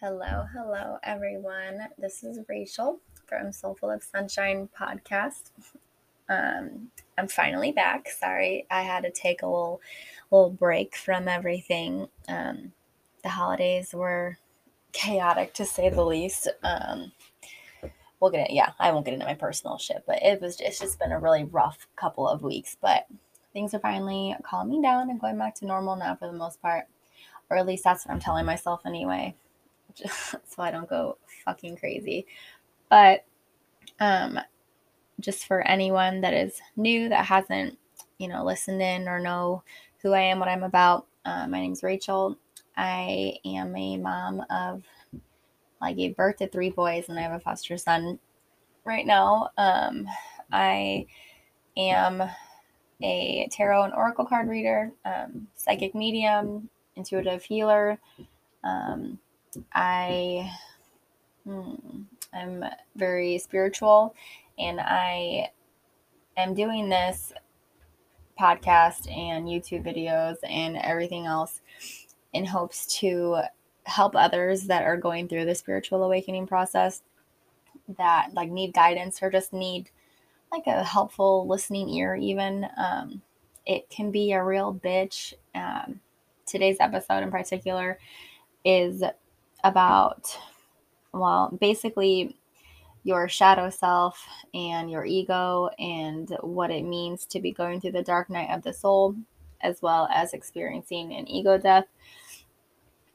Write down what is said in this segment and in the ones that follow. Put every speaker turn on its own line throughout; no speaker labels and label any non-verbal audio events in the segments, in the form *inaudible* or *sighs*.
Hello, hello, everyone. This is Rachel from Soulful of Sunshine podcast. Um, I'm finally back. Sorry, I had to take a little little break from everything. Um, the holidays were chaotic to say the least. Um, we'll get it. Yeah, I won't get into my personal shit, but it was. It's just been a really rough couple of weeks. But things are finally calming down and going back to normal now for the most part, or at least that's what I'm telling myself anyway. *laughs* so I don't go fucking crazy. But um, just for anyone that is new that hasn't, you know, listened in or know who I am, what I'm about, uh, my name's Rachel. I am a mom of, I gave birth to three boys and I have a foster son right now. Um, I am a tarot and oracle card reader, um, psychic medium, intuitive healer. Um, I hmm, I'm very spiritual and I am doing this podcast and YouTube videos and everything else in hopes to help others that are going through the spiritual awakening process that like need guidance or just need like a helpful listening ear even. Um, it can be a real bitch. Um, today's episode in particular is about, well, basically your shadow self and your ego and what it means to be going through the dark night of the soul, as well as experiencing an ego death.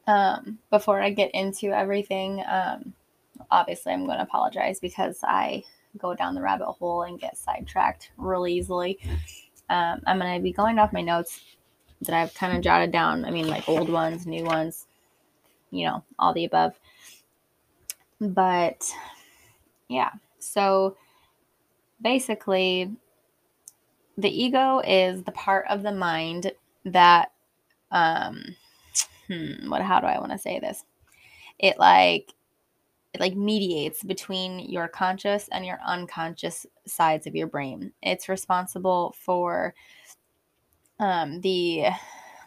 Um, before I get into everything, um, obviously I'm going to apologize because I go down the rabbit hole and get sidetracked really easily. Um, I'm going to be going off my notes that I've kind of jotted down. I mean, like old ones, new ones, you know, all the above. But yeah, so basically, the ego is the part of the mind that, um, hmm, what, how do I want to say this? It like, it like mediates between your conscious and your unconscious sides of your brain. It's responsible for um the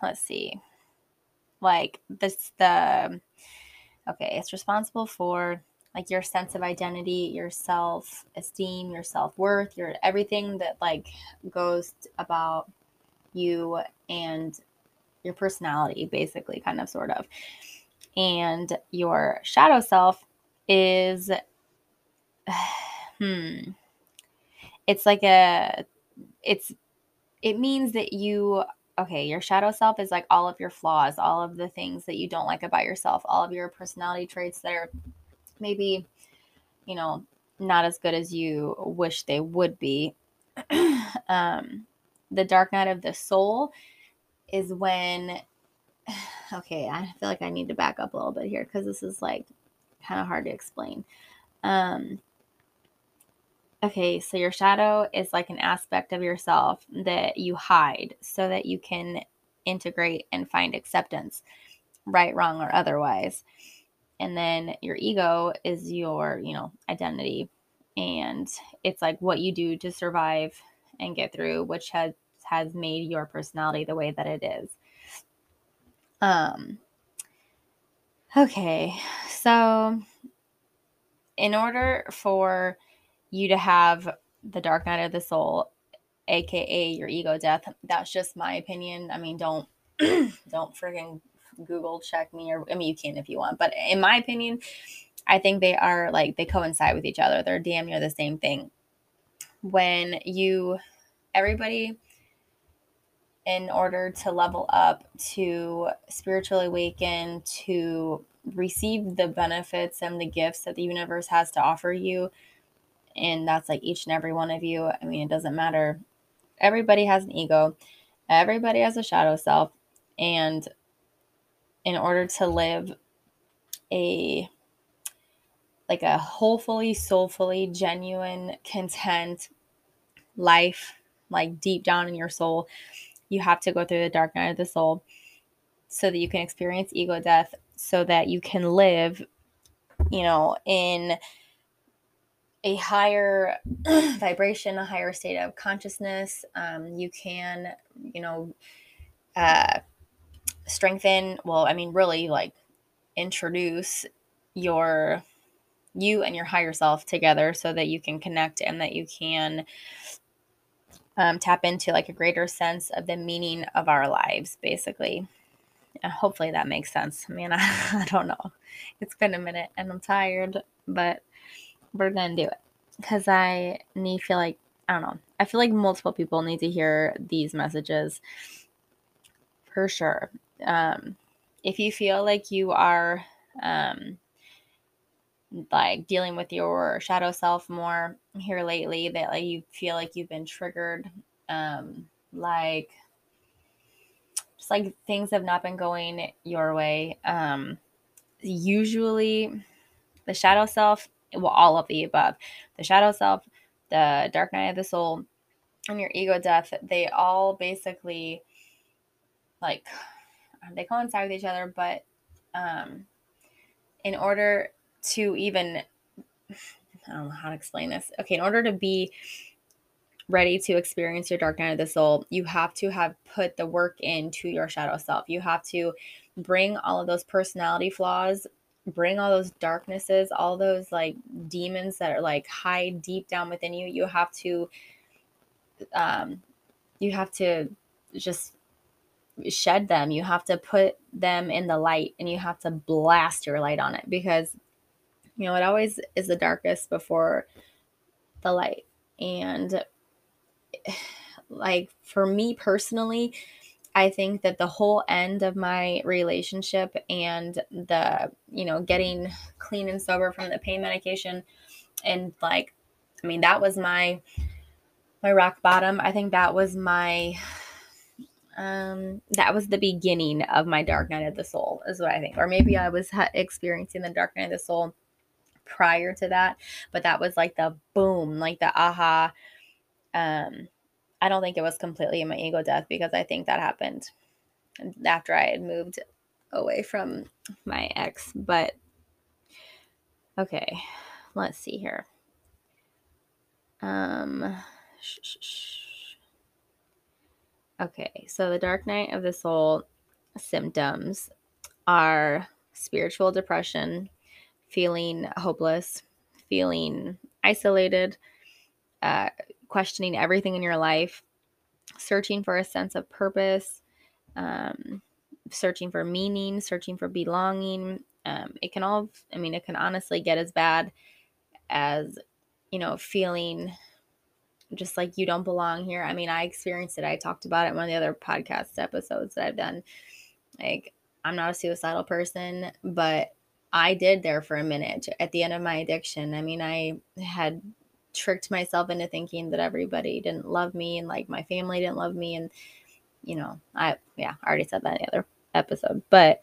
let's see like this the okay it's responsible for like your sense of identity your self esteem your self-worth your everything that like goes about you and your personality basically kind of sort of. And your shadow self is *sighs* hmm it's like a it's it means that you okay, your shadow self is like all of your flaws, all of the things that you don't like about yourself, all of your personality traits that are maybe, you know, not as good as you wish they would be. *clears throat* um, the dark night of the soul is when, *sighs* okay, I feel like I need to back up a little bit here because this is like kind of hard to explain. Um, Okay, so your shadow is like an aspect of yourself that you hide so that you can integrate and find acceptance, right, wrong, or otherwise. And then your ego is your, you know, identity. And it's like what you do to survive and get through, which has has made your personality the way that it is. Um okay, so in order for you to have the dark night of the soul aka your ego death. That's just my opinion. I mean don't *clears throat* don't freaking google check me or i mean you can if you want but in my opinion i think they are like they coincide with each other. They're damn near the same thing. When you everybody in order to level up to spiritually awaken to receive the benefits and the gifts that the universe has to offer you and that's like each and every one of you. I mean, it doesn't matter. Everybody has an ego, everybody has a shadow self. And in order to live a like a wholefully, soulfully, genuine, content life, like deep down in your soul, you have to go through the dark night of the soul so that you can experience ego death, so that you can live, you know, in a higher *clears throat* vibration, a higher state of consciousness. Um, you can, you know, uh, strengthen, well, I mean, really like introduce your you and your higher self together so that you can connect and that you can um, tap into like a greater sense of the meaning of our lives basically. And hopefully that makes sense. I mean, I, *laughs* I don't know. It's been a minute and i'm tired but we're gonna do it. Because i need feel like i don't know. I feel like multiple people need to hear these messages. For sure. Um, if you feel like you are um, like dealing with your shadow self more here lately that like you feel like you've been triggered um like just like things have not been going your way um usually the shadow self well all of the above the shadow self the dark night of the soul and your ego death they all basically like they coincide with each other but um in order to even *sighs* I don't know how to explain this. Okay, in order to be ready to experience your dark night of the soul, you have to have put the work into your shadow self. You have to bring all of those personality flaws, bring all those darknesses, all those like demons that are like hide deep down within you. You have to um you have to just shed them. You have to put them in the light and you have to blast your light on it because you know, it always is the darkest before the light. And *sighs* like for me personally, I think that the whole end of my relationship and the, you know, getting clean and sober from the pain medication and like I mean that was my my rock bottom. I think that was my um that was the beginning of my dark night of the soul is what I think. Or maybe I was ha- experiencing the dark night of the soul prior to that, but that was like the boom, like the aha. Um, I don't think it was completely my ego death because I think that happened after I had moved away from my ex. But okay, let's see here. Um, okay, so the dark night of the soul symptoms are spiritual depression, feeling hopeless, feeling isolated, uh, questioning everything in your life, searching for a sense of purpose, um, searching for meaning, searching for belonging. Um, it can all, I mean, it can honestly get as bad as, you know, feeling just like you don't belong here. I mean, I experienced it. I talked about it in one of the other podcast episodes that I've done. Like, I'm not a suicidal person, but I did there for a minute at the end of my addiction. I mean, I had tricked myself into thinking that everybody didn't love me and like my family didn't love me. And, you know, I, yeah, I already said that in the other episode. But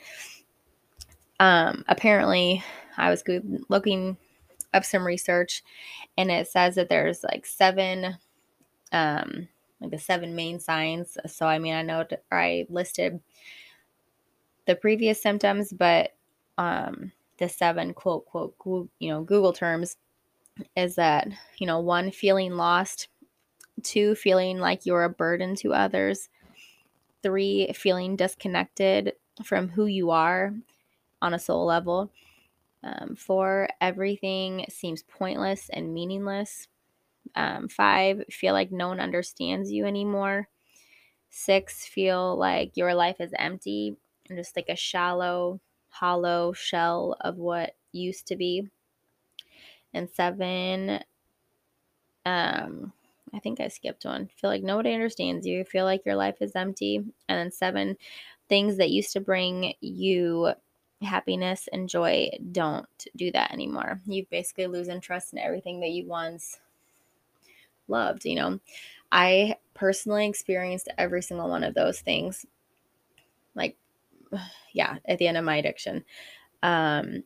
um, apparently, I was good looking up some research and it says that there's like seven, um, like the seven main signs. So, I mean, I know I listed the previous symptoms, but um, the seven quote quote you know Google terms is that you know one feeling lost, two feeling like you're a burden to others, three feeling disconnected from who you are on a soul level. Um, four, everything seems pointless and meaningless. Um, five, feel like no one understands you anymore. Six, feel like your life is empty and just like a shallow hollow shell of what used to be. And seven, um, I think I skipped one. Feel like nobody understands you. Feel like your life is empty. And then seven, things that used to bring you happiness and joy don't do that anymore. You basically lose interest in everything that you once loved, you know. I personally experienced every single one of those things. Like *sighs* yeah, at the end of my addiction. Um,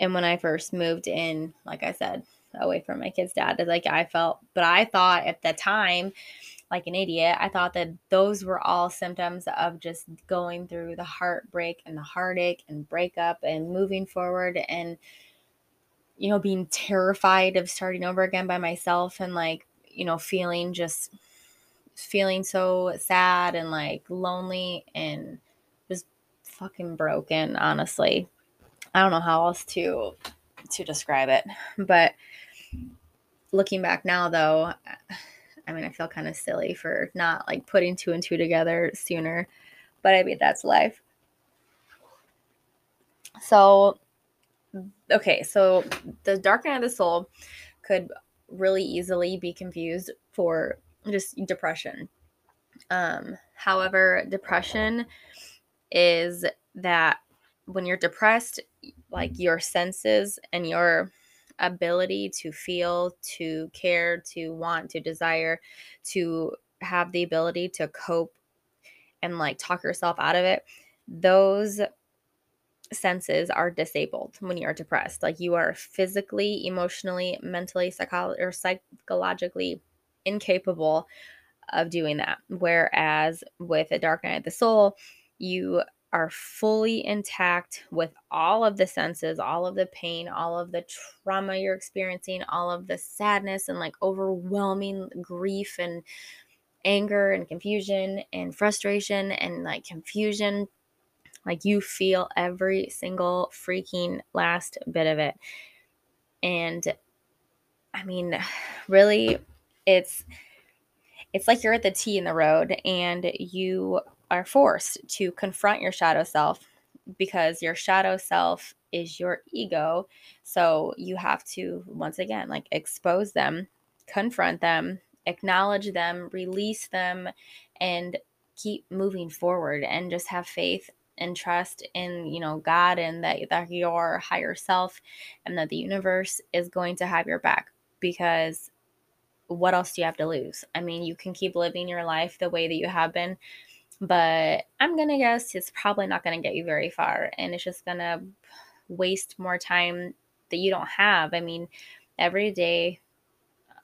and when I first moved in, like I said, away from my kid's dad, like I felt, but I thought at the time, like an idiot, I thought that those were all symptoms of just going through the heartbreak and the heartache and breakup and moving forward and, you know, being terrified of starting over again by myself and like, you know, feeling just feeling so sad and like lonely and just fucking broken, honestly. I don't know how else to to describe it. But looking back now though, I mean, I feel kind of silly for not like putting two and two together sooner. But I mean, that's life. So okay, so the dark night of the soul could really easily be confused for just depression. Um, however, depression is that when you're depressed, like your senses and your ability to feel, to care, to want, to desire, to have the ability to cope and like talk yourself out of it, those senses are disabled when you are depressed. Like you are physically, emotionally, mentally, psycholo- or psychologically incapable of doing that. Whereas with a dark night of the soul, you are fully intact with all of the senses, all of the pain, all of the trauma you're experiencing, all of the sadness and like overwhelming grief and anger and confusion and frustration and like confusion. Like you feel every single freaking last bit of it. And I mean, *sighs* really, it's it's like you're at the T in the road and you are forced to confront your shadow self because your shadow self is your ego. So you have to, once again, like expose them, confront them, acknowledge them, release them, and keep moving forward and just have faith and trust in you know god and that, that your higher self and that the universe is going to have your back because what else do you have to lose i mean you can keep living your life the way that you have been but I'm going to guess it's probably not going to get you very far. And it's just going to waste more time that you don't have. I mean, every day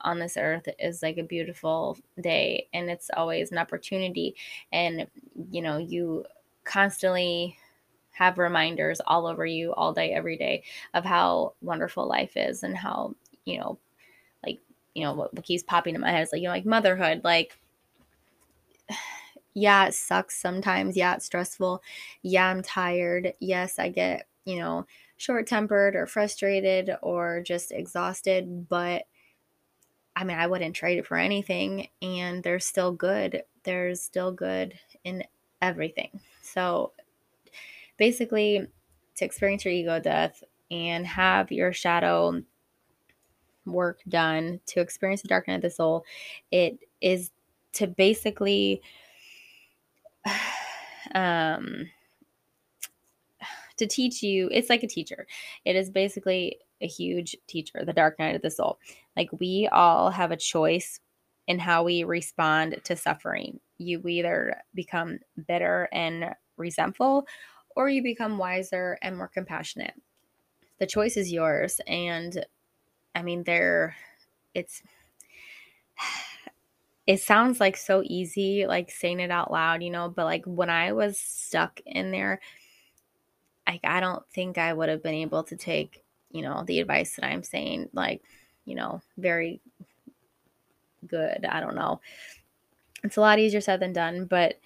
on this earth is like a beautiful day and it's always an opportunity. And, you know, you constantly have reminders all over you all day, every day of how wonderful life is and how, you know, like, you know, what, what keeps popping in my head is like, you know, like motherhood, like, yeah, it sucks sometimes. Yeah, it's stressful. Yeah, I'm tired. Yes, I get, you know, short tempered or frustrated or just exhausted. But I mean, I wouldn't trade it for anything. And there's still good. There's still good in everything. So basically, to experience your ego death and have your shadow work done to experience the dark night of the soul, it is to basically *sighs* um, to teach you it's like a teacher. It is basically a huge teacher the dark night of the soul. Like we all have a choice in how we respond to suffering. You either become bitter and resentful or you become wiser and more compassionate. The choice is yours and i mean there it's *sighs* it sounds like so easy, like saying it out loud, you know, but like when I was stuck in there, like I don't think I would have been able to take, you know, the advice that I'm saying, like, you know, very good. I don't know. It's a lot easier said than done, but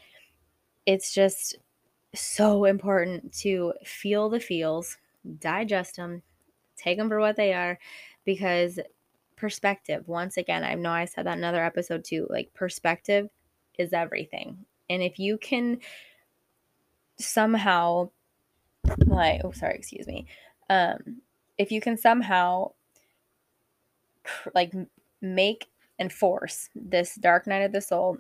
it's just so important to feel the feels, digest them, take them for what they are, because perspective. Once again, I know I said that another episode too. Like, perspective is everything. And if you can somehow, like, oh, sorry, excuse me. Um, if you can somehow, like, make and force this dark night of the soul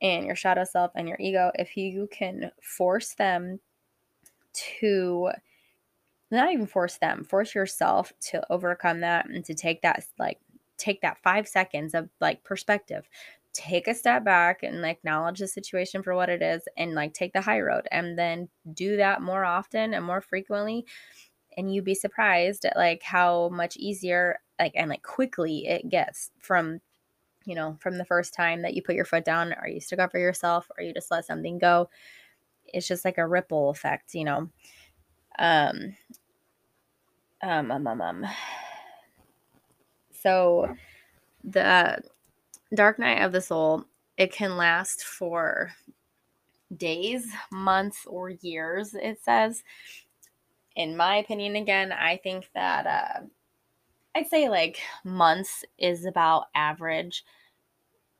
and your shadow self and your ego, if you can force them to not even force them, force yourself to overcome that and to take that like take that five seconds of like perspective. Take a step back and acknowledge the situation for what it is and like take the high road and then do that more often and more frequently and you'd be surprised at like how much easier like and like quickly it gets from you know from the first time that you put your foot down. Or you stick up for yourself? Or you just let something go? It's just like a ripple effect you know? Um um um um, um. So the Dark Night of the Soul, it can last for days, months, or years, it says. in my opinion, again, I think that uh, I'd say like months is about average.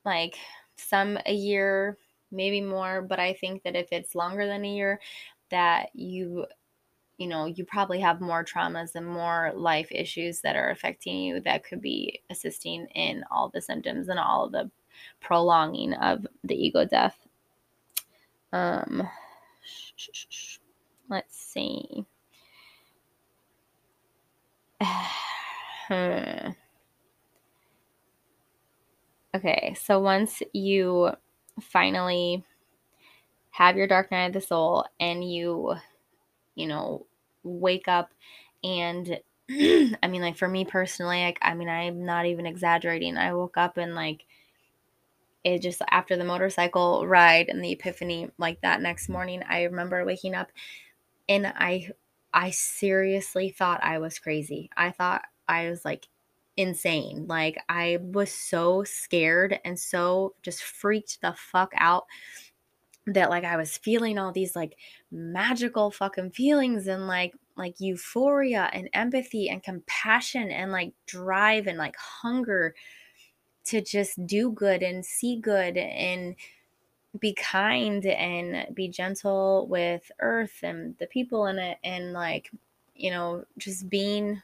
Like some a year, maybe more, but I think that if it's longer than a year, that you you know, you probably have more traumas and more life issues that are affecting you that could be assisting in all the symptoms and all the prolonging of the ego death. Um, let's see. *sighs* okay, so once you finally have your dark night of the soul and you, you know, wake up and *clears throat* I mean, like for me personally, like, I mean, I'm not even exaggerating. I woke up and like, it just after the motorcycle ride and the epiphany like that next morning i remember waking up and i i seriously thought i was crazy i thought i was like insane like i was so scared and so just freaked the fuck out that like i was feeling all these like magical fucking feelings and like like euphoria and empathy and compassion and like drive and like hunger to just do good and see good and be kind and be gentle with earth and the people in it and like you know just being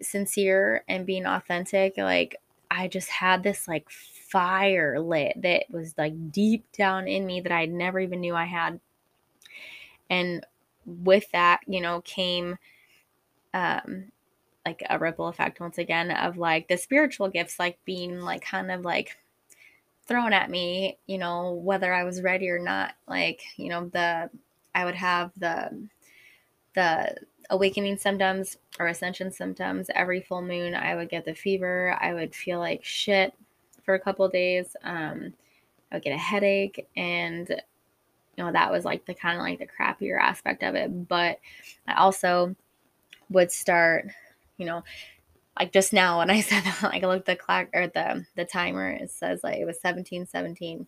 sincere and being authentic like i just had this like fire lit that was like deep down in me that i never even knew i had and with that you know came um like a ripple effect once again of like the spiritual gifts like being like kind of like thrown at me, you know, whether I was ready or not. Like, you know, the I would have the the awakening symptoms or ascension symptoms every full moon. I would get the fever. I would feel like shit for a couple days. Um, I would get a headache, and you know that was like the kind of like the crappier aspect of it. But I also would start you know, like just now when I *laughs* said that, like I looked at the clock or the the timer, it says like it was seventeen seventeen,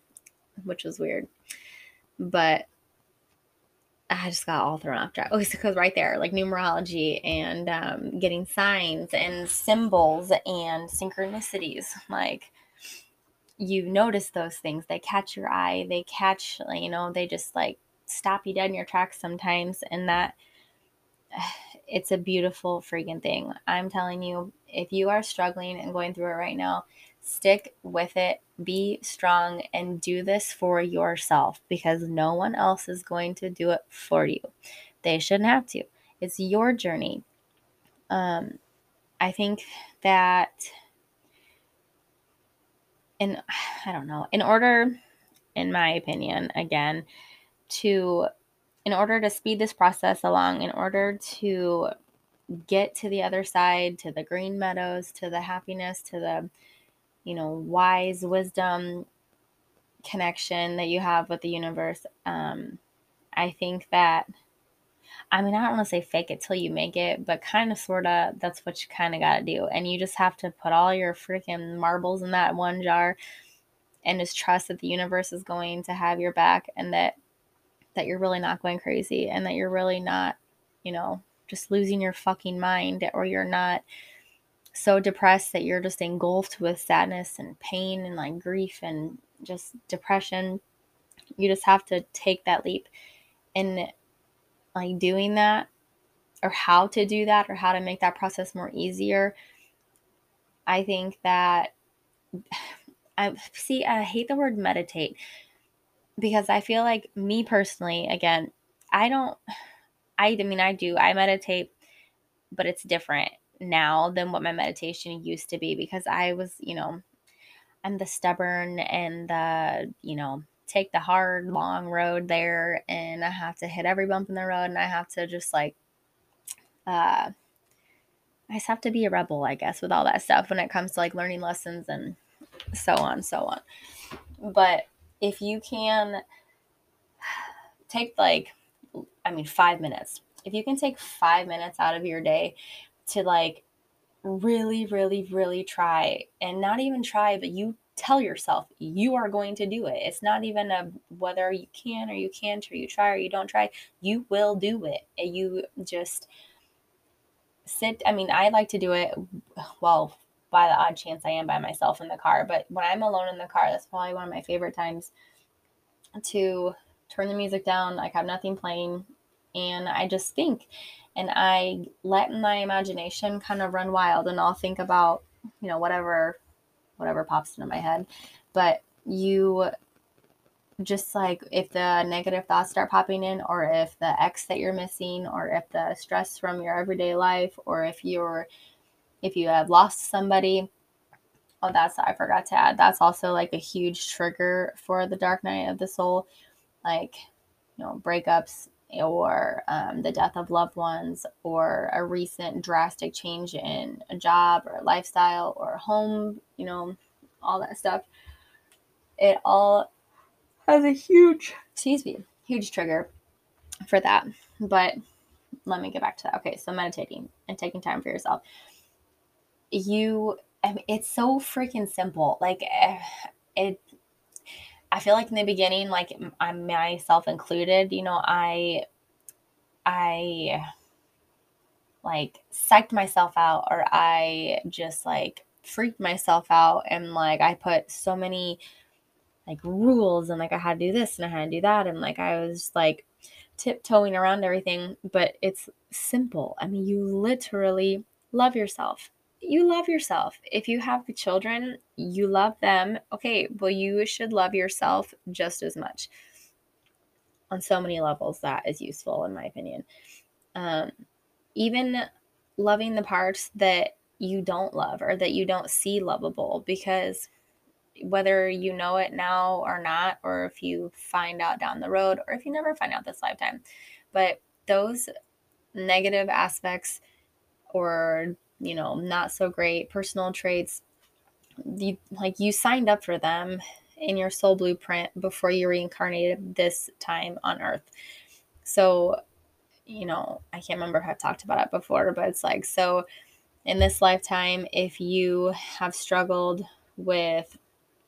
which was weird. But I just got all thrown off track. Oh, because right there, like numerology and um, getting signs and symbols and synchronicities. Like you notice those things, they catch your eye. They catch, you know, they just like stop you dead in your tracks sometimes, and that *sighs* it's a beautiful freaking thing. I'm telling you, if you are struggling and going through it right now, stick with it, be strong, and do this for yourself because no one else is going to do it for you. They shouldn't have to. It's your journey. Um, I think that, in *sighs* I don't know, in order, in my opinion, again, to in order to speed this process along, in order to get to the other side, to the green meadows, to the happiness, to the, you know, wise wisdom connection that you have with the universe, um, I think that, I mean, I don't want to say fake it till you make it, but kind of, sort of, that's what you kind of got to do. And you just have to put all your freaking marbles in that one jar and just trust that the universe is going to have your back and that that you're really not going crazy and that you're really not, you know, just losing your fucking mind or you're not so depressed that you're just engulfed with sadness and pain and like grief and just depression. You just have to take that leap. And like doing that or how to do that or how to make that process more easier, I think that *sighs* I see I hate the word meditate because I feel like me personally, again, I don't, I, I mean, I do, I meditate, but it's different now than what my meditation used to be because I was, you know, I'm the stubborn and the, you know, take the hard, long road there and I have to hit every bump in the road and I have to just like, uh, I just have to be a rebel, I guess, with all that stuff when it comes to like learning lessons and so on, so on. But if you can *sighs* take like I mean 5 minutes. If you can take 5 minutes out of your day to like really really really try and not even try but you tell yourself you are going to do it. It's not even a whether you can or you can't or you try or you don't try. You will do it. You just sit. I mean, I like to do it. Well, by the odd chance I am by myself in the car, but when I'm alone in the car, that's probably one of my favorite times to turn the music down. Like have nothing playing, and I just think, and I let my imagination kind of run wild, and I'll think about you know whatever whatever pops into my head. But you just like if the negative thoughts start popping in, or if the ex that you're missing, or if the stress from your everyday life, or if you're if you have lost somebody. Oh, that's I forgot to add. That's also like a huge trigger for the dark night of the soul, like you know breakups or um, the death of loved ones or a recent drastic change in a job or a lifestyle or a home, you know, all that stuff. It all has a huge, excuse me, huge trigger for that. But let me get back to that. Okay, so meditating and taking time for yourself. You, I mean, it's so freaking simple. Like, eh, it I feel like in the beginning, like I'm myself included, you know, I, I like psyched myself out or I just like freaked myself out and like I put so many like rules and like I had to do this and I had to do that and like I was like tiptoeing around everything, but it's simple. I mean, you literally love yourself you love yourself. If you have children, you love them. Okay, well, you should love yourself just as much. On so many levels, that is useful, in my opinion. Um, even loving the parts that you don't love or that you don't see lovable, because whether you know it now or not, or if you find out down the road, or if you never find out this lifetime, but those negative aspects or you know, not so great personal traits, you like you signed up for them in your soul blueprint before you reincarnated this time on earth. So, you know, I can't remember if I've talked about it before, but it's like so in this lifetime, if you have struggled with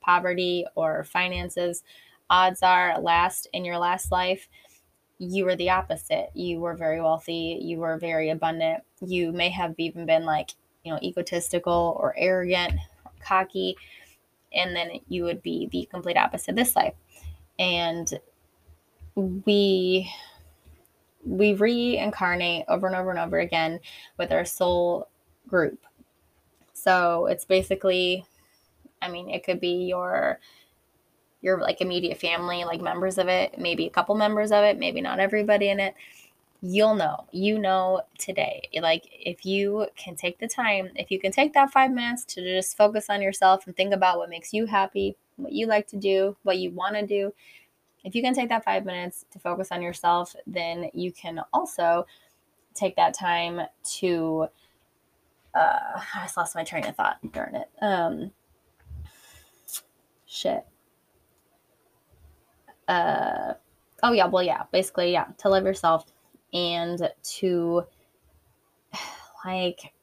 poverty or finances, odds are last in your last life, you were the opposite. You were very wealthy, you were very abundant. You may have even been like, you know, egotistical or arrogant, or cocky, and then you would be the complete opposite this life. And we we reincarnate over and over and over again with our soul group. So it's basically I mean, it could be your your like immediate family, like members of it, maybe a couple members of it, maybe not everybody in it. You'll know. You know today. Like if you can take the time, if you can take that 5 minutes to just focus on yourself and think about what makes you happy, what you like to do, what you want to do. If you can take that 5 minutes to focus on yourself, then you can also take that time to uh, I just lost my train of thought. Darn it. Um, shit uh oh yeah well yeah basically yeah to love yourself and to *sighs* like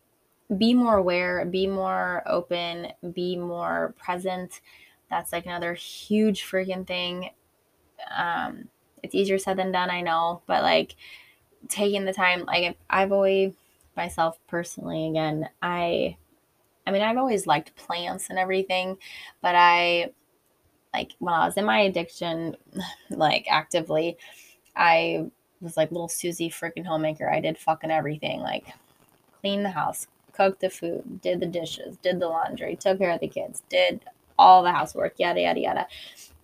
be more aware be more open be more present. That's like another huge freaking thing. Um it's easier said than done i know but like taking the time like i've always myself personally again i i mean i've always liked plants and everything but i like when I was in my addiction, *sighs* like actively, I was like little Susie freaking homemaker. I did fucking everything, like clean the house, cook the food, did the dishes, did the laundry, took care of the kids, did all the housework, yada yada yada.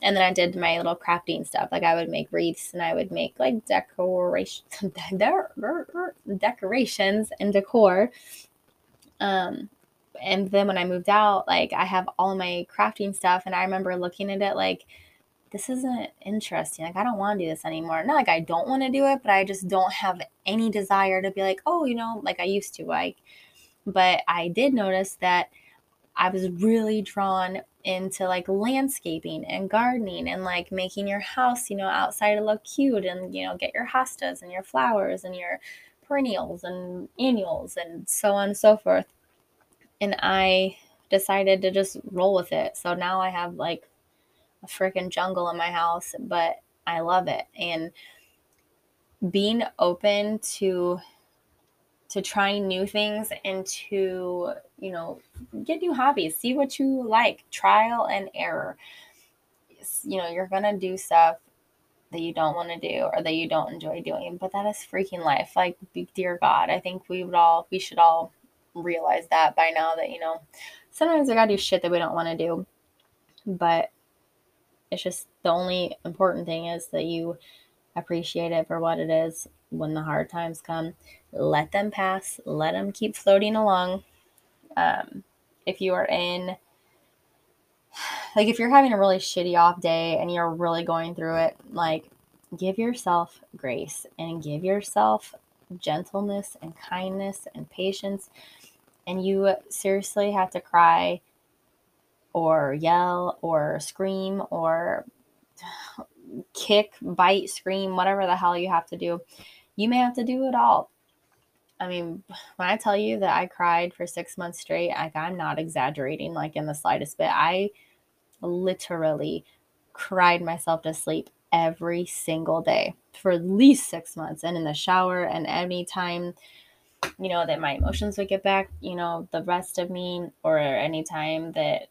And then I did my little crafting stuff. Like I would make wreaths and I would make like decoration, *laughs* decorations and decor. Um, and then when I moved out, like I have all my crafting stuff, and I remember looking at it like, this isn't interesting. Like I don't want to do this anymore. Not like I don't want to do it, but I just don't have any desire to be like, oh, you know, like I used to. Like, but I did notice that I was really drawn into like landscaping and gardening and like making your house, you know, outside to look cute and you know, get your hostas and your flowers and your perennials and annuals and so on and so forth and I decided to just roll with it. So now I have like a freaking jungle in my house, but I love it. And being open to to trying new things and to, you know, get new hobbies, see what you like, trial and error. You know, you're going to do stuff that you don't want to do or that you don't enjoy doing, but that is freaking life. Like, dear God, I think we would all, we should all realize that by now that, you know, sometimes we gotta do shit that we don't want to do. But it's just the only important thing is that you appreciate it for what it is when the hard times come. Let them pass, let them keep floating along. Um, if you are in, like, if you're having a really shitty off day and you're really going through it, like, give yourself grace and give yourself gentleness and kindness and patience. And you seriously have to cry or yell or scream or kick, bite, scream, whatever the hell you have to do. You may have to do it all. I mean, when I tell you that I cried for six months straight, like I'm not exaggerating, like in the slightest bit. I literally cried myself to sleep every single day for at least six months and in the shower and anytime you know that my emotions would get back you know the rest of me or any time that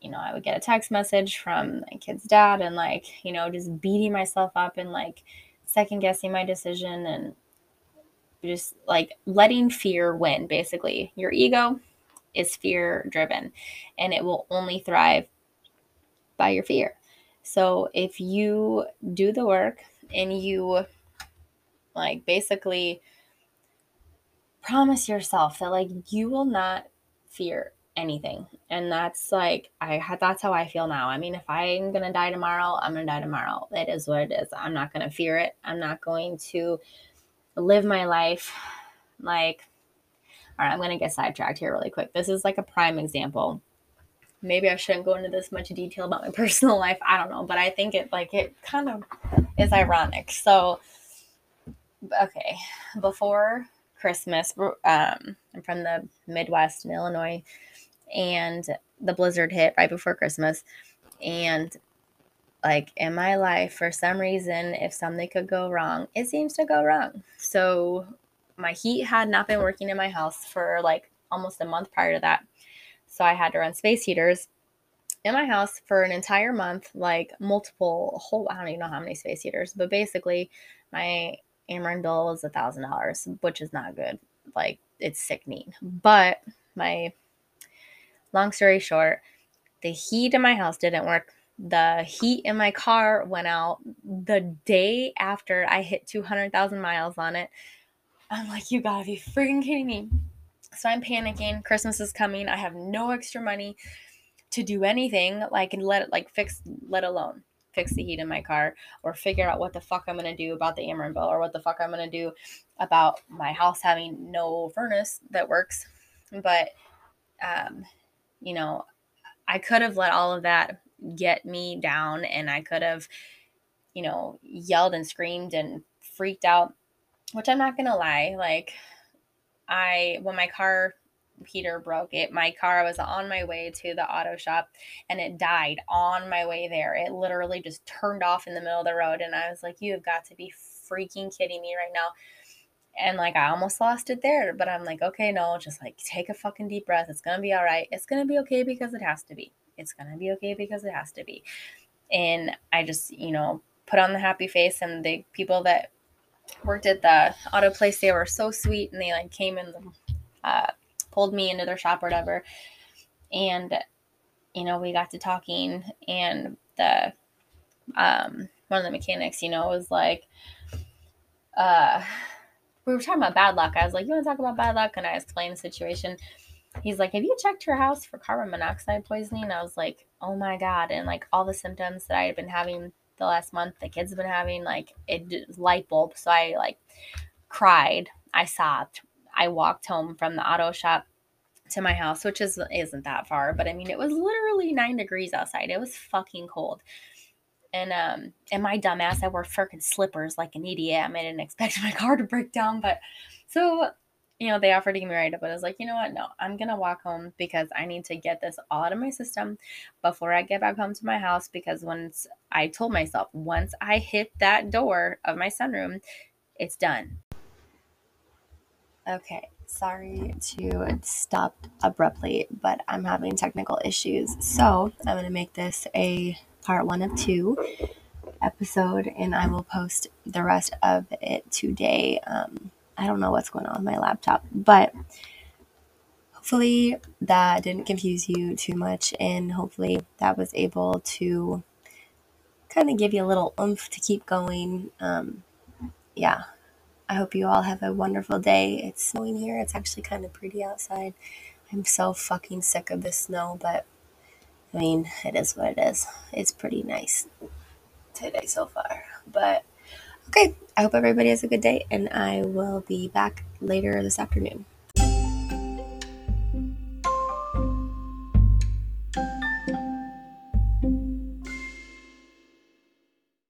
you know, I would get a text message from my kid's dad and like, you know, just beating myself up and like second guessing my decision and just like letting fear win basically. Your ego is fear driven and it will only thrive by your fear. So if you do the work and you like basically promise yourself that like you will not fear anything. And that's like I that's how I feel now. I mean, if I'm going to die tomorrow, I'm going to die tomorrow. It is what it is. I'm not going to fear it. I'm not going to live my life like all right, I'm going to get sidetracked here really quick. This is like a prime example. Maybe I shouldn't go into this much detail about my *laughs* personal life. I don't know, but I think it like it kind of is ironic. So okay, before Christmas, um, I'm from the Midwest in Illinois and the blizzard hit right before Christmas. And like in my life, for some reason, if something could go wrong, it seems to go wrong. So my heat had not been working in my house for like almost a month prior to that. So I had to run space heaters in my house for an entire month, like multiple whole I don't even know how many space heaters, but basically my Ameren bill was a thousand dollars, which is not good. Like it's sickening. But my long story short, the heat in my house didn't work. The heat in my car went out the day after I hit 200,000 miles on it. I'm like, you gotta be freaking kidding me. So I'm panicking. Christmas is coming. I have no extra money to do anything like and let it like fix let alone fix the heat in my car or figure out what the fuck I'm gonna do about the Ameren bill or what the fuck I'm gonna do about my house having no furnace that works. But um you know, I could have let all of that get me down and I could have, you know, yelled and screamed and freaked out, which I'm not going to lie. Like, I, when my car heater broke it, my car was on my way to the auto shop and it died on my way there. It literally just turned off in the middle of the road. And I was like, you have got to be freaking kidding me right now and like I almost lost it there, but I'm like, okay, no, just like take a fucking deep breath. It's gonna be all right. It's gonna be okay because it has to be. It's gonna be okay because it has to be. And I just, you know, put on the happy face, and the people that worked at the auto place, they were so sweet, and they like came and uh, pulled me into their shop or whatever, and you know, we got to talking, and the um one of the mechanics, you know, was like, uh we were talking about bad luck. I was like, You want to talk about bad luck? And I explained the situation. He's like, Have you checked your house for carbon monoxide poisoning? I was like, Oh my God. And like all the symptoms that I had been having the last month, the kids have been having, like it light bulb. So I like cried. I sobbed. I walked home from the auto shop to my house, which is isn't that far, but I mean it was literally nine degrees outside. It was fucking cold. And um and my dumbass, I wore freaking slippers like an idiot. I, mean, I didn't expect *laughs* my car to break down, but so you know, they offered to give me a ride but I was like, you know what? No, I'm gonna walk home because I need to get this all out of my system before I get back home to my house. Because once I told myself, once I hit that door of my sunroom, it's done. Okay, sorry to stop abruptly, but I'm having technical issues. So I'm gonna make this a part one of two episode, and I will post the rest of it today. Um, I don't know what's going on with my laptop, but hopefully that didn't confuse you too much, and hopefully that was able to kind of give you a little oomph to keep going. Um, yeah, I hope you all have a wonderful day. It's snowing here. It's actually kind of pretty outside. I'm so fucking sick of the snow, but I mean, it is what it is. It's pretty nice today so far. But okay, I hope everybody has a good day, and I will be back later this afternoon.